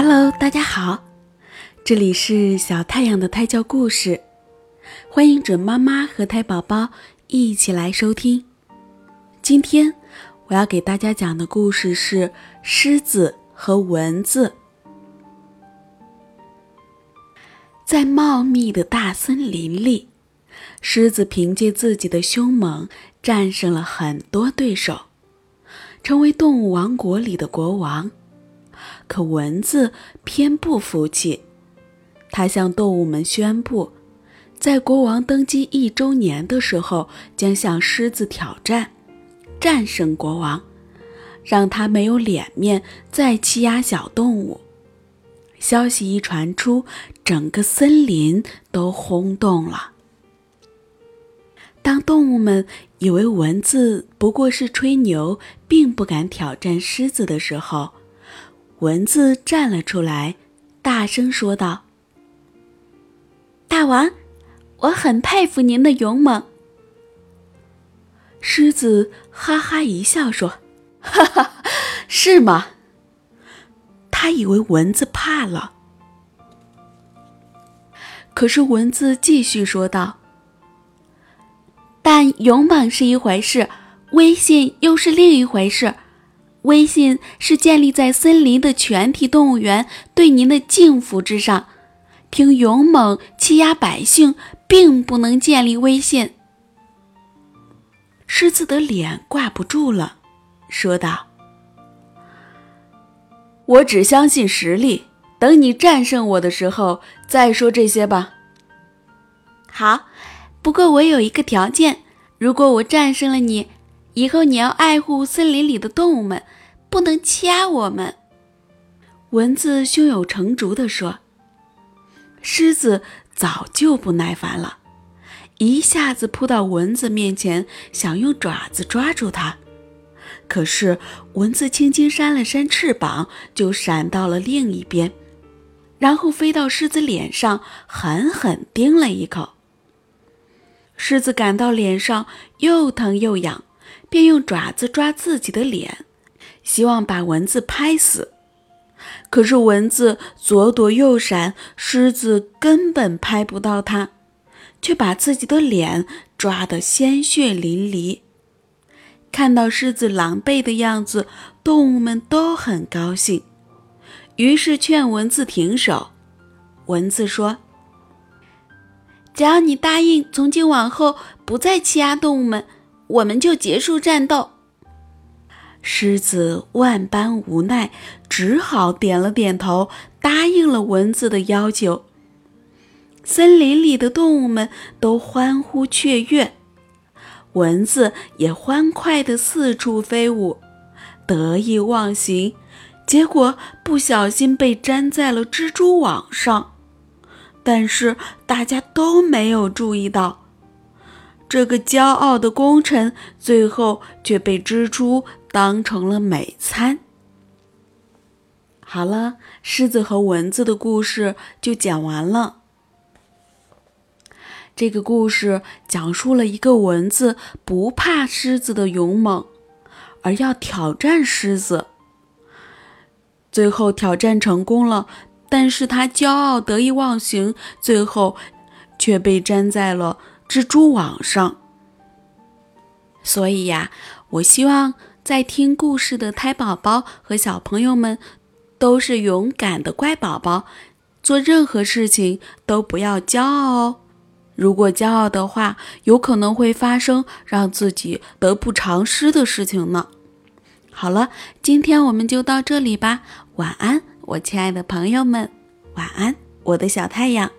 Hello，大家好，这里是小太阳的胎教故事，欢迎准妈妈和胎宝宝一起来收听。今天我要给大家讲的故事是狮子和蚊子。在茂密的大森林里，狮子凭借自己的凶猛，战胜了很多对手，成为动物王国里的国王。可蚊子偏不服气，他向动物们宣布，在国王登基一周年的时候，将向狮子挑战，战胜国王，让他没有脸面再欺压小动物。消息一传出，整个森林都轰动了。当动物们以为蚊子不过是吹牛，并不敢挑战狮子的时候，蚊子站了出来，大声说道：“大王，我很佩服您的勇猛。”狮子哈哈一笑说：“哈哈，是吗？”他以为蚊子怕了，可是蚊子继续说道：“但勇猛是一回事，威信又是另一回事。”威信是建立在森林的全体动物园对您的敬服之上，凭勇猛欺压百姓，并不能建立威信。狮子的脸挂不住了，说道：“我只相信实力，等你战胜我的时候再说这些吧。”好，不过我有一个条件，如果我战胜了你。以后你要爱护森林里的动物们，不能欺压我们。”蚊子胸有成竹地说。狮子早就不耐烦了，一下子扑到蚊子面前，想用爪子抓住它。可是蚊子轻轻扇了扇翅膀，就闪到了另一边，然后飞到狮子脸上，狠狠叮了一口。狮子感到脸上又疼又痒。便用爪子抓自己的脸，希望把蚊子拍死。可是蚊子左躲右闪，狮子根本拍不到它，却把自己的脸抓得鲜血淋漓。看到狮子狼狈的样子，动物们都很高兴，于是劝蚊子停手。蚊子说：“只要你答应从今往后不再欺压动物们。”我们就结束战斗。狮子万般无奈，只好点了点头，答应了蚊子的要求。森林里的动物们都欢呼雀跃，蚊子也欢快地四处飞舞，得意忘形，结果不小心被粘在了蜘蛛网上。但是大家都没有注意到。这个骄傲的功臣，最后却被蜘蛛当成了美餐。好了，狮子和蚊子的故事就讲完了。这个故事讲述了一个蚊子不怕狮子的勇猛，而要挑战狮子。最后挑战成功了，但是他骄傲得意忘形，最后却被粘在了。蜘蛛网上，所以呀，我希望在听故事的胎宝宝和小朋友们都是勇敢的乖宝宝，做任何事情都不要骄傲哦。如果骄傲的话，有可能会发生让自己得不偿失的事情呢。好了，今天我们就到这里吧，晚安，我亲爱的朋友们，晚安，我的小太阳。